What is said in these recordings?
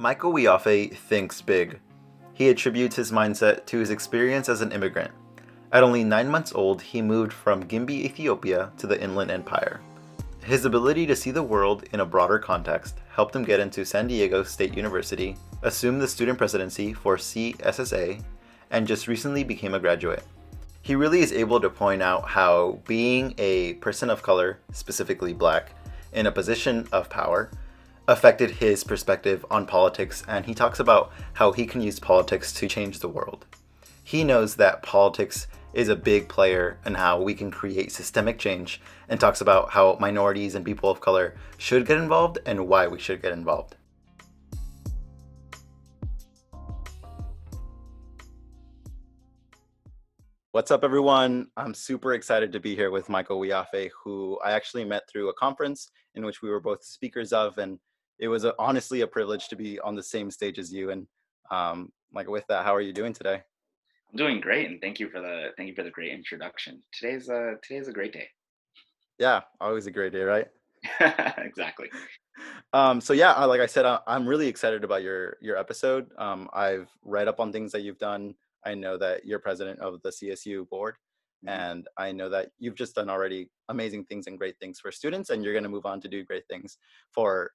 Michael Wiafe thinks big. He attributes his mindset to his experience as an immigrant. At only nine months old, he moved from Gimbi, Ethiopia to the Inland Empire. His ability to see the world in a broader context helped him get into San Diego State University, assume the student presidency for CSSA, and just recently became a graduate. He really is able to point out how being a person of color, specifically black, in a position of power affected his perspective on politics, and he talks about how he can use politics to change the world. He knows that politics is a big player in how we can create systemic change and talks about how minorities and people of color should get involved and why we should get involved. What's up, everyone? I'm super excited to be here with Michael Wiafe, who I actually met through a conference in which we were both speakers of, and it was a, honestly a privilege to be on the same stage as you. And um, like with that, how are you doing today? I'm doing great, and thank you for the thank you for the great introduction. Today's a today's a great day. Yeah, always a great day, right? exactly. Um, so yeah, uh, like I said, I'm really excited about your your episode. Um, I've read up on things that you've done. I know that you're president of the CSU board, mm-hmm. and I know that you've just done already amazing things and great things for students, and you're going to move on to do great things for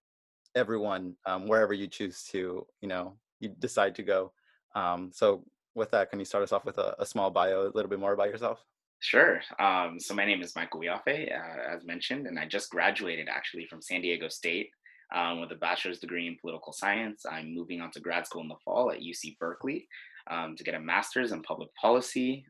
everyone um, wherever you choose to, you know, you decide to go. Um, so with that, can you start us off with a, a small bio, a little bit more about yourself? Sure. Um, so my name is Michael Wiafe, uh, as mentioned, and I just graduated actually from San Diego State um, with a bachelor's degree in political science. I'm moving on to grad school in the fall at UC Berkeley um, to get a master's in public policy.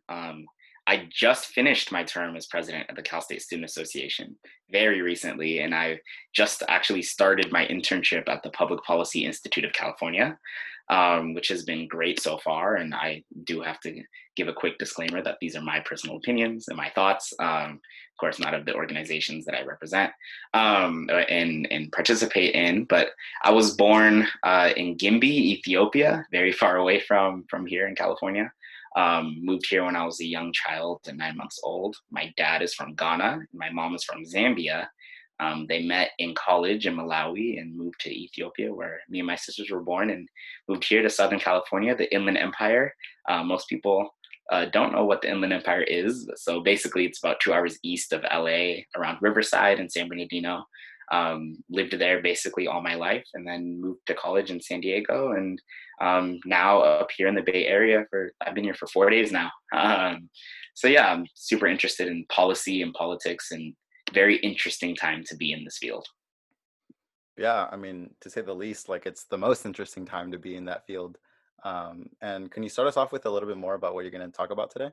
I just finished my term as president of the Cal State Student Association very recently, and I just actually started my internship at the Public Policy Institute of California, um, which has been great so far. And I do have to give a quick disclaimer that these are my personal opinions and my thoughts, um, of course, not of the organizations that I represent um, and, and participate in. But I was born uh, in Gimbi, Ethiopia, very far away from, from here in California. Um, moved here when I was a young child and nine months old. My dad is from Ghana, my mom is from Zambia. Um, they met in college in Malawi and moved to Ethiopia, where me and my sisters were born, and moved here to Southern California, the Inland Empire. Uh, most people uh, don't know what the Inland Empire is. So basically, it's about two hours east of LA, around Riverside and San Bernardino. Um, lived there basically all my life, and then moved to college in San Diego, and um, now up here in the Bay Area for I've been here for four days now. Um, so yeah, I'm super interested in policy and politics, and very interesting time to be in this field. Yeah, I mean, to say the least, like it's the most interesting time to be in that field. Um, and can you start us off with a little bit more about what you're going to talk about today?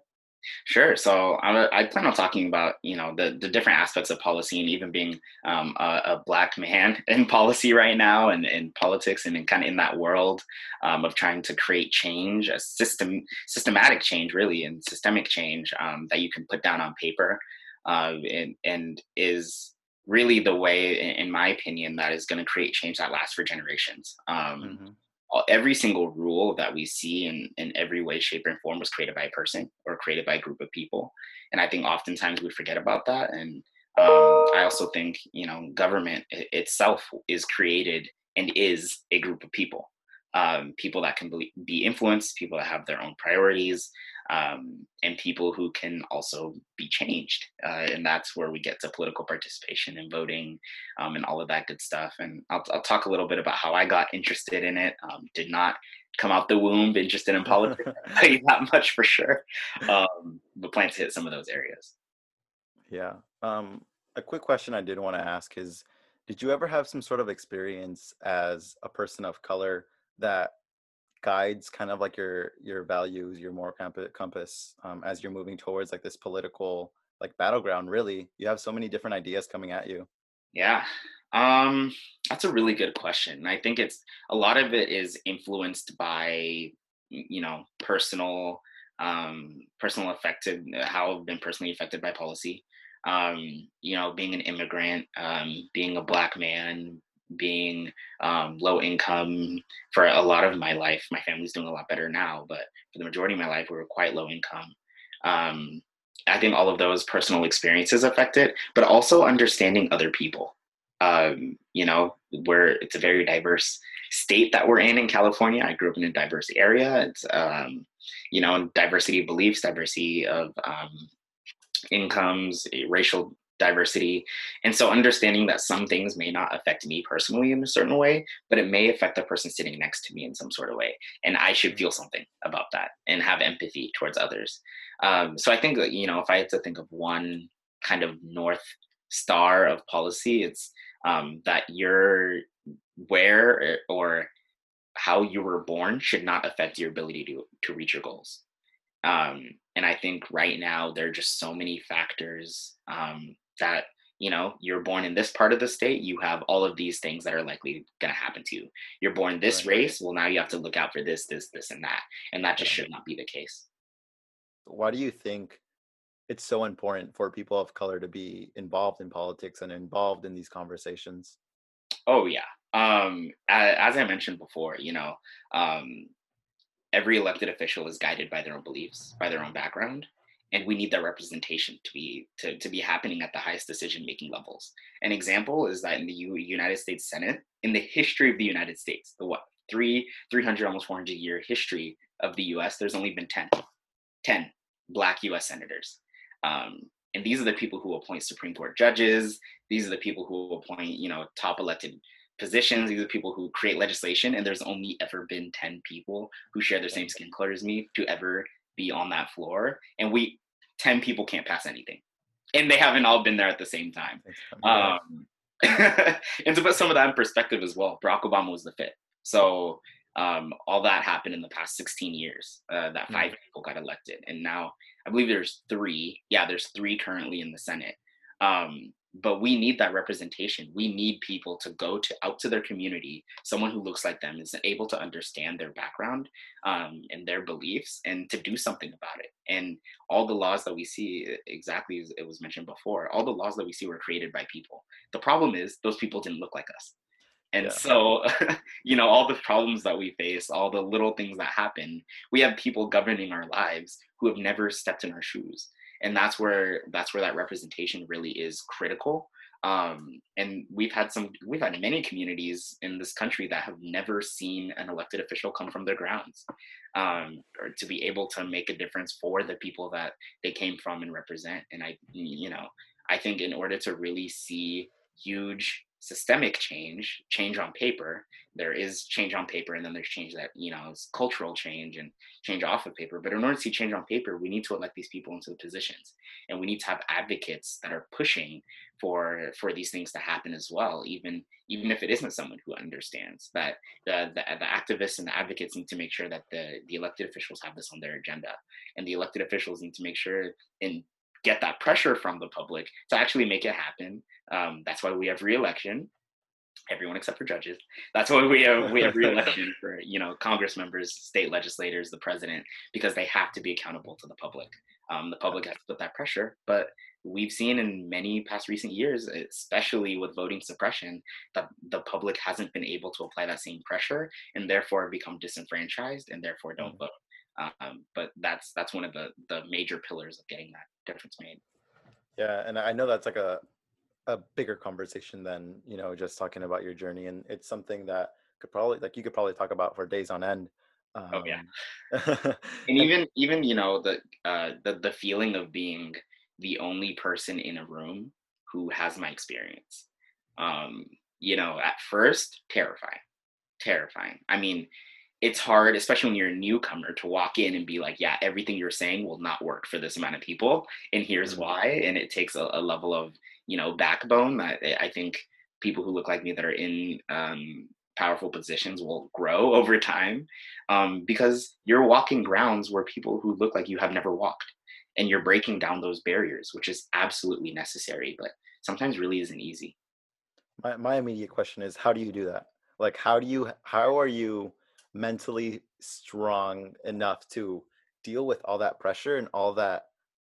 Sure. So I, I plan on talking about you know the the different aspects of policy and even being um, a, a, black man in policy right now and in politics and in kind of in that world um, of trying to create change, a system systematic change really and systemic change um, that you can put down on paper uh, and and is really the way, in, my opinion, that is going to create change that lasts for generations. Um, mm-hmm every single rule that we see in, in every way, shape, and form was created by a person or created by a group of people. And I think oftentimes we forget about that. And um, I also think, you know, government itself is created and is a group of people. Um, people that can be influenced, people that have their own priorities, um, and people who can also be changed. Uh, and that's where we get to political participation and voting um, and all of that good stuff. And I'll, I'll, talk a little bit about how I got interested in it. Um, did not come out the womb interested in politics, that much for sure. Um, but plan to hit some of those areas. Yeah. Um, a quick question I did want to ask is Did you ever have some sort of experience as a person of color that guides kind of like your your values your moral compass um, as you're moving towards like this political like battleground really? You have so many different ideas coming at you. Yeah. Um that's a really good question i think it's a lot of it is influenced by you know personal um personal affected how i've been personally affected by policy. Um you know being an immigrant um being a black man being um, low income for a lot of my life. My family's doing a lot better now, but for the majority of my life, we were quite low income. Um, I think all of those personal experiences affect it, but also understanding other people. Um, you know, where it's a very diverse state that we're in in California. I grew up in a diverse area. It's um, you know diversity of beliefs, diversity of um, incomes, racial diversity. And so understanding that some things may not affect me personally in a certain way, but it may affect the person sitting next to me in some sort of way. And I should feel something about that and have empathy towards others. Um, so I think that, you know, if I had to think of one kind of North Star of policy, it's um, that you're where or how you were born should not affect your ability to, to reach your goals. Um, and I think right now there are just so many factors um, that you know you're born in this part of the state you have all of these things that are likely going to happen to you. You're born this right. race well now you have to look out for this this this and that and that just should not be the case. Why do you think it's so important for people of color to be involved in politics and involved in these conversations? Oh yeah. Um as i mentioned before you know um every elected official is guided by their own beliefs by their own background and we need that representation to be to, to be happening at the highest decision making levels. An example is that in the U- united states senate in the history of the united states the what three 300 almost 400 year history of the us there's only been 10 10 black us senators. Um, and these are the people who appoint supreme court judges these are the people who appoint you know top elected positions these are the people who create legislation and there's only ever been 10 people who share the same skin color as me to ever be on that floor. And we 10 people can't pass anything. And they haven't all been there at the same time. Um, and to put some of that in perspective as well, Barack Obama was the fifth. So um, all that happened in the past 16 years uh, that 5 mm-hmm. people got elected. And now I believe there's three. Yeah, there's three currently in the Senate. Um, but we need that representation. We need people to go to out to their community. Someone who looks like them is able to understand their background um, and their beliefs and to do something about it. And all the laws that we see exactly as it was mentioned before all the laws that we see were created by people. The problem is those people didn't look like us. And yeah. so you know all the problems that we face all the little things that happen we have people governing our lives who have never stepped in our shoes and that's where that's where that representation really is critical. Um, and we've had some we've had many communities in this country that have never seen an elected official come from their grounds um, or to be able to make a difference for the people that they came from and represent. And i you know i think in order to really see huge systemic change, change on paper. There is change on paper, and then there's change that you know is cultural change and change off of paper. But in order to see change on paper, we need to elect these people into the positions, and we need to have advocates that are pushing for for these things to happen as well. Even even if it isn't someone who understands that the, the the activists and the advocates need to make sure that the the elected officials have this on their agenda, and the elected officials need to make sure and get that pressure from the public to actually make it happen. Um, that's why we have reelection. Everyone except for judges. That's why we have we have reelection for you know Congress members, state legislators, the president, because they have to be accountable to the public. Um, the public has to put that pressure, but we've seen in many past recent years, especially with voting suppression, that the public hasn't been able to apply that same pressure and therefore become disenfranchised and therefore don't mm-hmm. vote. Um, but that's that's one of the the major pillars of getting that difference made. Yeah, and I know that's like a a bigger conversation than you know just talking about your journey, and it's something that could probably like you could probably talk about for days on end. Um, oh yeah, um, and even even you know the uh, the the feeling of being the only person in a room who has my experience. Um, you know, at first, terrifying, terrifying. I mean, it's hard, especially when you're a newcomer, to walk in and be like, yeah, everything you're saying will not work for this amount of people. And here's mm-hmm. why. And it takes a, a, level of, you know, backbone that I think people who look like me that are in um, powerful positions will grow over time um, because you're walking grounds where people who look like you have never walked and you're breaking down those barriers, which is absolutely necessary, but sometimes really isn't easy. My, my immediate question is, how do you do that? Like, how do you, how are you, mentally strong enough to deal with all that pressure and all that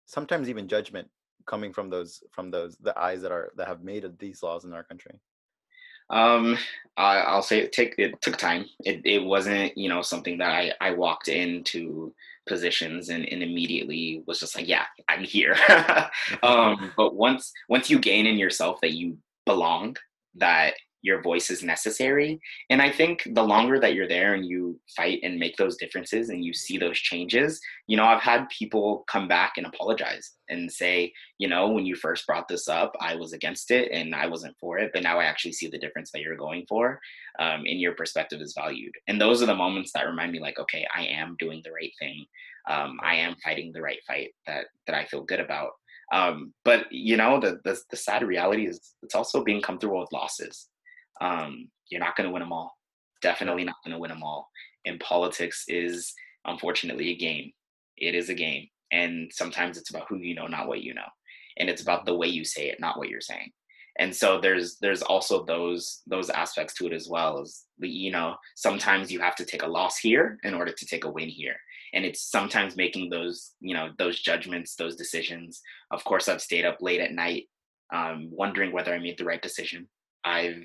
sometimes even judgment coming from those from those the eyes that are that have made these laws in our country. Um I, will say it take it took time. It, it wasn't you know something that i i walked into positions and, and immediately was just like yeah i'm here. Um but once once you gain in yourself that you belong that your voice is necessary. And I think the longer that you're there and you fight and make those differences and you see those changes, you know, I've had people come back and apologize and say, you know, when you first brought this up, I was against it and I wasn't for it, but now I actually see the difference that you're going for, um, and your perspective is valued. And those are the moments that remind me, like, okay, I am doing the right thing. Um, I am fighting the right fight that that I feel good about. Um, but you know, the, the the sad reality is it's also being comfortable with losses um, you're not going to win them all. Definitely not going to win them all. And politics is unfortunately a game. It is a game. And sometimes it's about who you know, not what you know. And it's about the way you say it, not what you're saying. And so there's there's also those those aspects to it as well as you know sometimes you have to take a loss here in order to take a win here and it's sometimes making those you know those judgments those decisions of course i've stayed up late at night um, wondering whether i made the right decision i've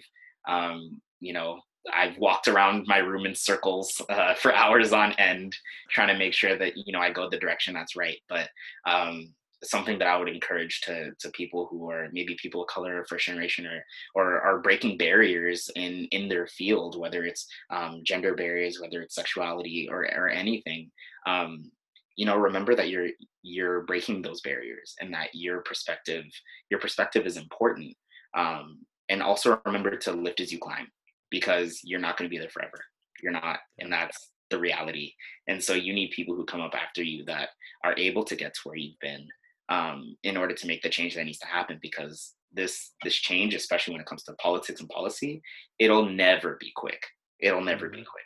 um, you know, I've walked around my room in circles uh, for hours on end, trying to make sure that you know I go the direction that's right. But um, something that I would encourage to to people who are maybe people of color, first generation, or or are breaking barriers in in their field, whether it's um, gender barriers, whether it's sexuality, or or anything. Um, you know, remember that you're you're breaking those barriers, and that your perspective your perspective is important. Um, and also remember to lift as you climb because you're not going to be there forever. You're not and that's the reality. And so you need people who come up after you that are able to get to where you've been um, in order to make the change that needs to happen because this this change especially when it comes to politics and policy it'll never be quick. It'll never mm-hmm. be quick.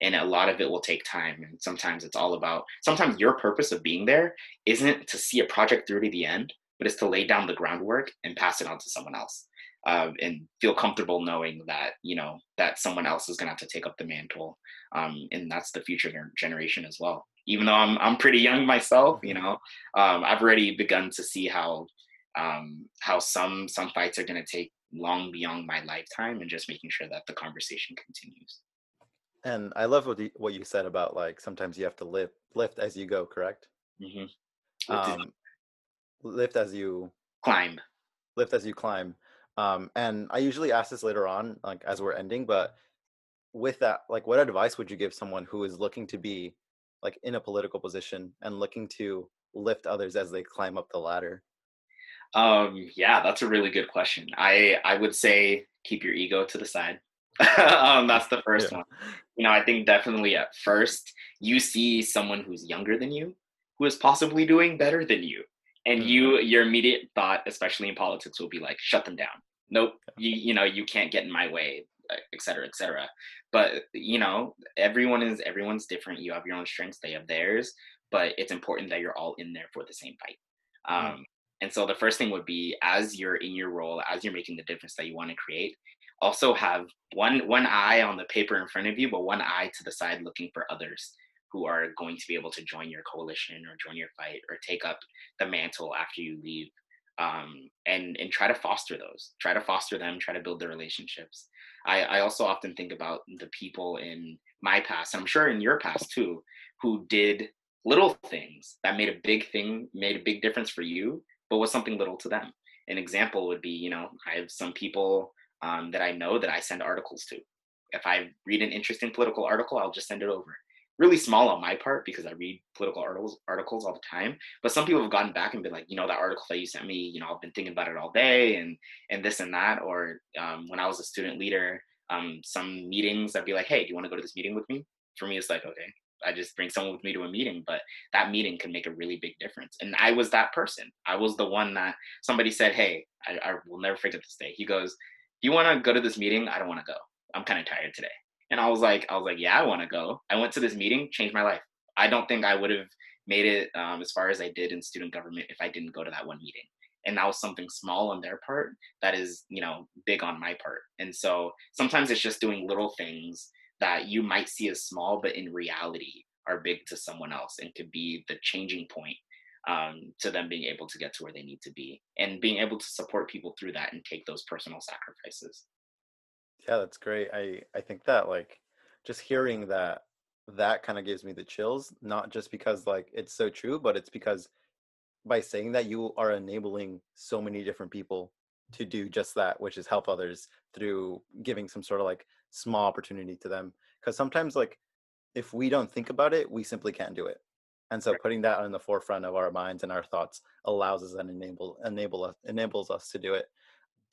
And a lot of it will take time and sometimes it's all about sometimes your purpose of being there isn't to see a project through to the end but it's to lay down the groundwork and pass it on to someone else uh, and feel comfortable knowing that you know that someone else is going to have to take up the mantle um, and that's the future generation as well. Even though i'm, I'm pretty young myself you know um, i've already begun to see how um, how some some fights are going to take long beyond my lifetime and just making sure that the conversation continues. And i love what you, what you said about like sometimes you have to lift lift as you go correct? Mm-hmm. um, lift as you climb. lift as you climb um, and I usually ask this later on, like as we're ending, but with that, like what advice would you give someone who is looking to be like in a political position and looking to lift others as they climb up the ladder? Um, yeah, that's a really good question. I I would say keep your ego to the side. um, that's the first yeah. one. You know, I think definitely at first you see someone who's younger than you, who is possibly doing better than you, and mm-hmm. you your immediate thought especially in politics will be like shut them down. Nope. You you know you can't get in my way et cetera et cetera. But you know everyone is everyone's different. You have your own strengths they have theirs. But it's important that you're all in there for the same fight. Mm-hmm. um, and so the first thing would be as you're in your role as you're making the difference that you want to create also have one one eye on the paper in front of you but one eye to the side looking for others who are going to be able to join your coalition or join your fight or take up the mantle after you leave um, and and try to foster those try to foster them try to build the relationships. I, I also often think about the people in my past and i'm sure in your past too who did little things that made a big thing made a big difference for you but was something little to them. An example would be you know i have some people um, that i know that i send articles to. If i read an interesting political article i'll just send it over really small on my part because I read political articles articles all the time. But some people have gotten back and been like, you know, that article that you sent me, you know, I've been thinking about it all day and and this and that. Or um, when I was a student leader, um, some meetings I'd be like, hey, do you want to go to this meeting with me? For me, it's like, okay, I just bring someone with me to a meeting, but that meeting can make a really big difference. And I was that person. I was the one that somebody said, hey, I, I will never forget this day. He goes, you want to go to this meeting? I don't want to go. I'm kind of tired today. And I was like, I was like, yeah, I want to go. I went to this meeting, changed my life. I don't think I would have made it um, as far as I did in student government if I didn't go to that one meeting. And that was something small on their part that is, you know, big on my part. And so sometimes it's just doing little things that you might see as small, but in reality are big to someone else and could be the changing point um, to them being able to get to where they need to be and being able to support people through that and take those personal sacrifices. Yeah, that's great. I I think that like just hearing that that kind of gives me the chills, not just because like it's so true, but it's because by saying that you are enabling so many different people to do just that, which is help others through giving some sort of like small opportunity to them. Because sometimes, like, if we don't think about it, we simply can't do it. And so, putting that in the forefront of our minds and our thoughts allows us and enable enable us enables us to do it.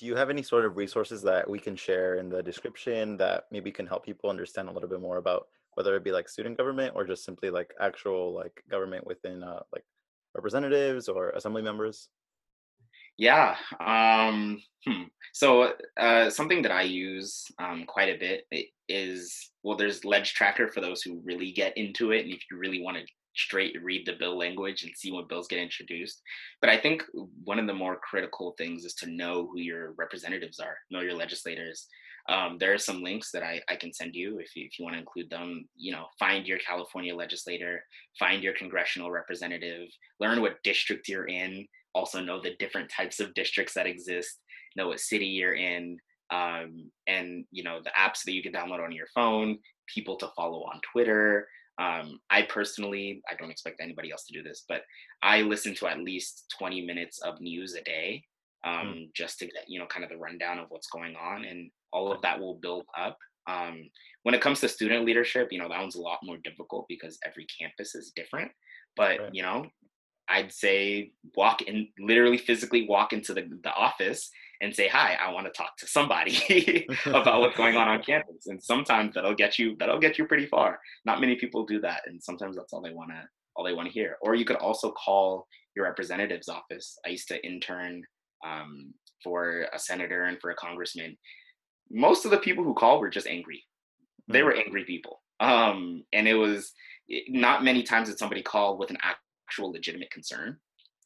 Do you have any sort of resources that we can share in the description that maybe can help people understand a little bit more about whether it be like student government or just simply like actual like government within uh, like representatives or assembly members? Yeah. Um, hmm. So uh, something that I use um, quite a bit is well, there's Ledge Tracker for those who really get into it, and if you really want to straight read the bill language and see what bills get introduced. But I think one of the more critical things is to know who your representatives are, know your legislators. Um, there are some links that I, I can send you if you, if you want to include them. You know, find your California legislator, find your congressional representative, learn what district you're in, also know the different types of districts that exist, know what city you're in, um, and you know the apps that you can download on your phone, people to follow on Twitter. Um, I personally, I don't expect anybody else to do this, but I listen to at least 20 minutes of news a day um, mm. just to get you know kind of the rundown of what's going on, and all of that will build up. Um, when it comes to student leadership, you know that one's a lot more difficult because every campus is different. But right. you know, I'd say walk in, literally physically walk into the, the office and say, hi, I want to talk to somebody about what's going on on campus. And sometimes that'll get you, that'll get you pretty far. Not many people do that. And sometimes that's all they want to, all they want to hear. Or you could also call your representative's office. I used to intern um, for a senator and for a congressman. Most of the people who called were just angry. They mm. were angry people. Um, and it was not many times did somebody call with an actual legitimate concern.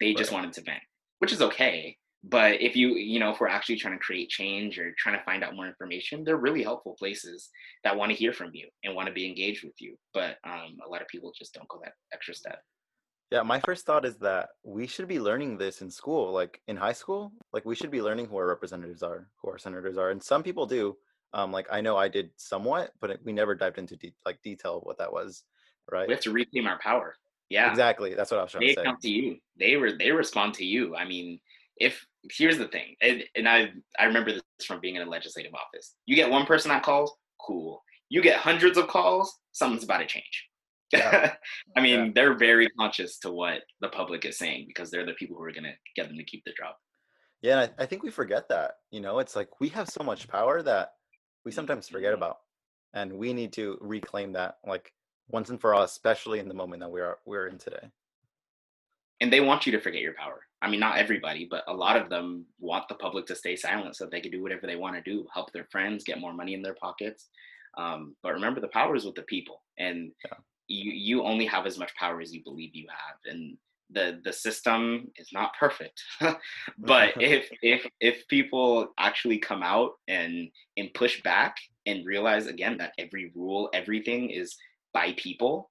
They just right. wanted to vent, which is okay. But if you, you know, if we're actually trying to create change or trying to find out more information, they're really helpful places that want to hear from you and want to be engaged with you. But um, a lot of people just don't go that extra step. Yeah, my first thought is that we should be learning this in school, like in high school. Like we should be learning who our representatives are, who our senators are, and some people do. Um, like I know I did somewhat, but we never dived into de- like detail of what that was. Right. We have to reclaim our power. Yeah, exactly. That's what I was trying they to say. They come to you. They were they respond to you. I mean, if here's the thing, and, and I I remember this from being in a legislative office. You get one person that calls, cool. You get hundreds of calls, something's about to change. Yeah. I mean, yeah. they're very conscious to what the public is saying because they're the people who are gonna get them to keep the job. Yeah, I, I think we forget that. You know, it's like we have so much power that we sometimes forget mm-hmm. about, and we need to reclaim that. Like once and for all, especially in the moment that we are we're in today. And they want you to forget your power. I mean, not everybody, but a lot of them want the public to stay silent so they can do whatever they want to do, help their friends, get more money in their pockets. Um, but remember, the power is with the people, and yeah. you you only have as much power as you believe you have. And the the system is not perfect, but if if if people actually come out and and push back and realize again that every rule, everything is by people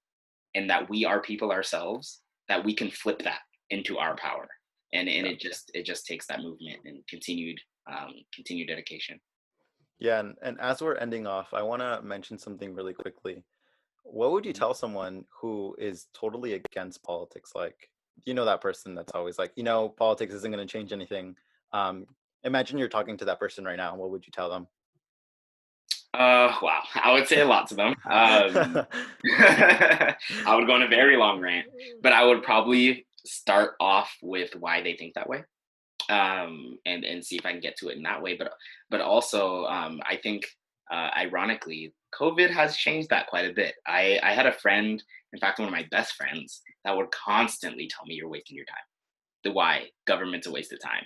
and that we are people ourselves that we can flip that into our power and and it just it just takes that movement and continued um, continued dedication yeah and, and as we're ending off i want to mention something really quickly what would you mm-hmm. tell someone who is totally against politics like you know that person that's always like you know politics isn't going to change anything um, imagine you're talking to that person right now what would you tell them uh, wow. I would say lots of them. Um, I would go on a very long rant, but I would probably start off with why they think that way, um, and and see if I can get to it in that way. But but also, um, I think uh, ironically, COVID has changed that quite a bit. I I had a friend, in fact, one of my best friends, that would constantly tell me you're wasting your time. The why government's a waste of time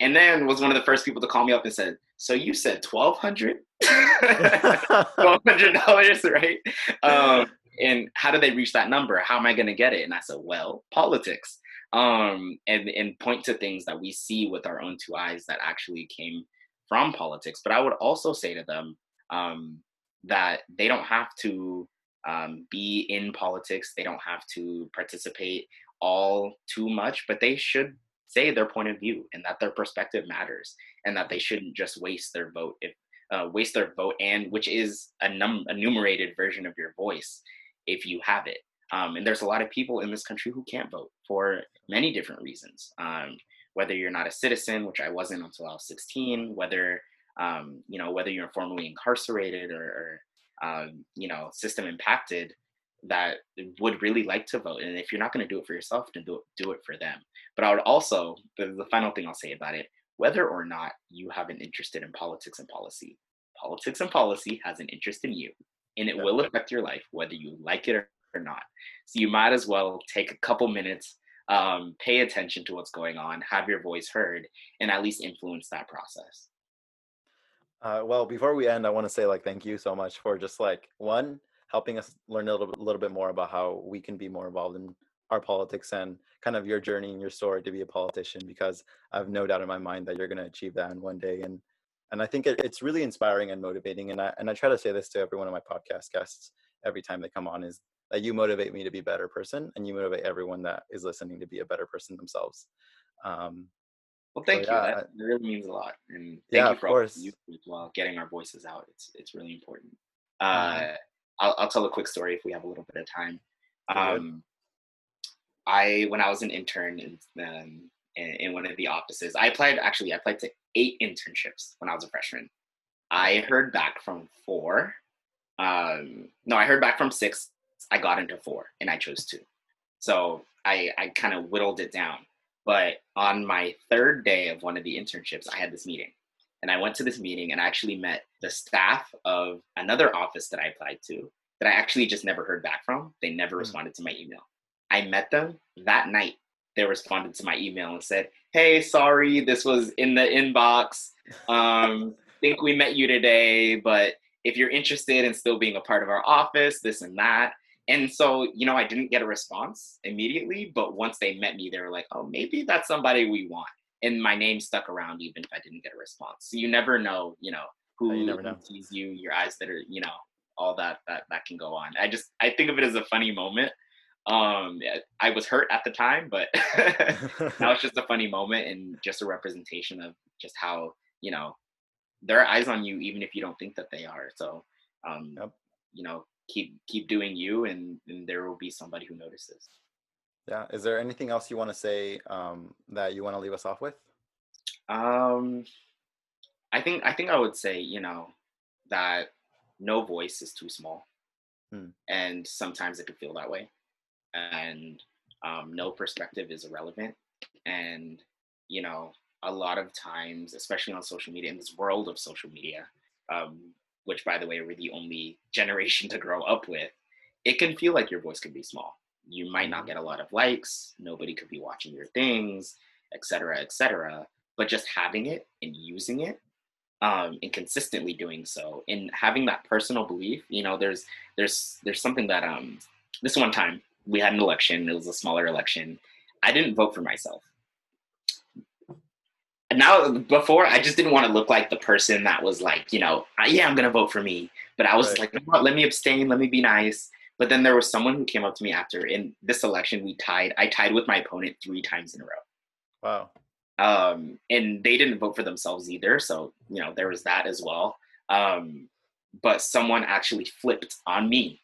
and then was one of the first people to call me up and said, "So you said twelve hundred, twelve hundred dollars, right? Um, and how do they reach that number? How am I going to get it?" And I said, "Well, politics." Um, and and point to things that we see with our own two eyes that actually came from politics. But I would also say to them um, that they don't have to um, be in politics. They don't have to participate all too much, but they should say their point of view and that their perspective matters and that they shouldn't just waste their vote if uh, waste their vote and which is a num a version of your voice if you have it um, and there's a lot of people in this country who can't vote for many different reasons um, whether you're not a citizen, which I wasn't until I was 16, whether um, you know whether you're formally incarcerated or, or um, you know system impacted that would really like to vote. And if you're not going to do it for yourself, then do it, do it for them. But I would also, the, the final thing I'll say about it, whether or not you have an interest in politics and policy, politics and policy has an interest in you and it will affect your life whether you like it or, not. So you might as well take a couple minutes, um, pay attention to what's going on, have your voice heard, and at least influence that process. Uh, well, before we end, I want to say like thank you so much for just like one helping us learn a little bit, little bit more about how we can be more involved in our politics and kind of your journey and your story to be a politician because I have no doubt in my mind that you're going to achieve that in one day and and I think it, it's really inspiring and motivating and I and I try to say this to every one of my podcast guests every time they come on is that you motivate me to be a better person and you motivate everyone that is listening to be a better person themselves. Um, well, thank so, you. Yeah, that really means a lot, and thank yeah, you for all you as well getting our voices out. It's it's really important. Uh, I'll, I'll tell a quick story if we have a little bit of time. Um, I when I was an intern in, um, in, in one of the offices, I applied actually I applied to eight internships when I was a freshman. I heard back from four. Um, no, I heard back from six. I got into four, and I chose two. So I I kind of whittled it down. But on my third day of one of the internships, I had this meeting. And I went to this meeting and I actually met the staff of another office that I applied to that I actually just never heard back from. They never mm. responded to my email. I met them that night. They responded to my email and said, Hey, sorry, this was in the inbox. Um, think we met you today, but if you're interested in still being a part of our office, this and that. And so, you know, I didn't get a response immediately, but once they met me, they were like, oh, maybe that's somebody we want and my name stuck around even if I didn't get a response. So you never know, you know, who you never know. sees you, your eyes that are, you know, all that that that can go on. I just I think of it as a funny moment. Um, I was hurt at the time, but now it's just a funny moment and just a representation of just how you know there are eyes on you even if you don't think that they are. So, um, yep. you know, keep keep doing you, and, and there will be somebody who notices. Yeah. Is there anything else you want to say um, that you want to leave us off with? Um, I think I think I would say you know that no voice is too small, hmm. and sometimes it can feel that way, and um, no perspective is irrelevant, and you know a lot of times, especially on social media in this world of social media, um, which by the way we're the only generation to grow up with, it can feel like your voice can be small. You might not get a lot of likes. Nobody could be watching your things etc etc but just having it and using it um, and consistently doing so and having that personal belief you know there's there's there's something that um this one time we had an election it was a smaller election i didn't vote for myself and now before i just didn't want to look like the person that was like you know yeah i'm gonna vote for me but i was right. like let me abstain let me be nice but then there was someone who came up to me after in this election we tied. I tied with my opponent three times in a row. Wow. Um, and they didn't vote for themselves either, so you know there was that as well. Um, but someone actually flipped on me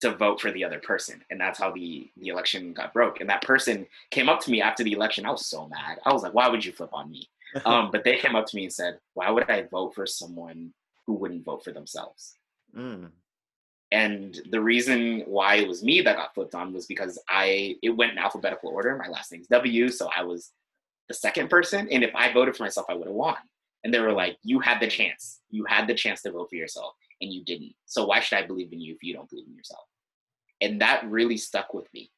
to vote for the other person, and that's how the the election got broke. And that person came up to me after the election. I was so mad. I was like, "Why would you flip on me?" um, but they came up to me and said, "Why would I vote for someone who wouldn't vote for themselves?" Mm. And the reason why it was me that got flipped on was because I it went in alphabetical order. My last name's W, so I was the second person. And if I voted for myself, I would have won. And they were like, "You had the chance. You had the chance to vote for yourself, and you didn't. So why should I believe in you if you don't believe in yourself?" And that really stuck with me.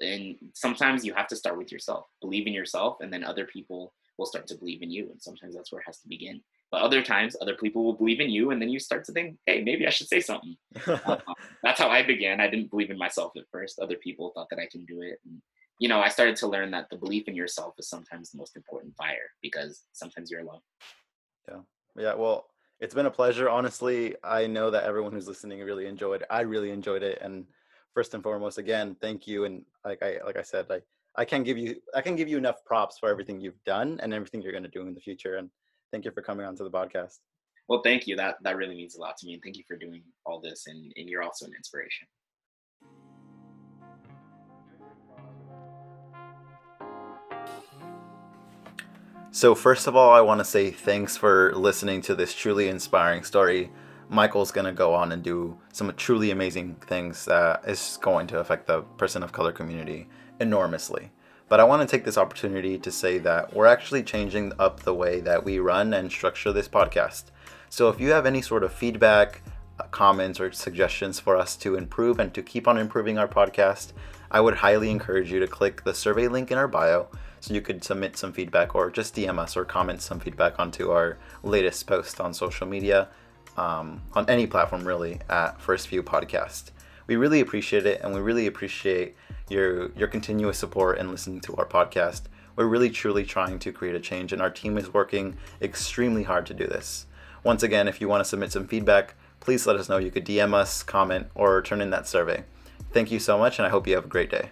And sometimes you have to start with yourself. Believe in yourself, and then other people will start to believe in you. And sometimes that's where it has to begin. But other times, other people will believe in you, and then you start to think, hey, maybe I should say something. uh, that's how I began. I didn't believe in myself at first. Other people thought that I can do it. And, you know, I started to learn that the belief in yourself is sometimes the most important fire because sometimes you're alone. Yeah. Yeah. Well, it's been a pleasure. Honestly, I know that everyone who's listening really enjoyed. I really enjoyed it, and first and foremost, again, thank you. And like I like I said, I I can give you I can give you enough props for everything you've done and everything you're going to do in the future. And thank you for coming on to the podcast. Well, thank you. That that really means a lot to me, and thank you for doing all this. And and you're also an inspiration. So, first of all, I want to say thanks for listening to this truly inspiring story. Michael's going to go on and do some truly amazing things that is going to affect the person of color community enormously. But I want to take this opportunity to say that we're actually changing up the way that we run and structure this podcast. So if you have any sort of feedback, uh, comments, or suggestions for us to improve and to keep on improving our podcast, I would highly encourage you to click the survey link in our bio so you could submit some feedback or just DM us or comment some feedback onto our latest post on social media, um, on any platform really, at First View Podcast. We really appreciate it and we really appreciate your your continuous support and listening to our podcast. We're really truly trying to create a change and our team is working extremely hard to do this. Once again, if you want to submit some feedback, please let us know. You could DM us, comment, or turn in that survey. Thank you so much, and I hope you have a great day.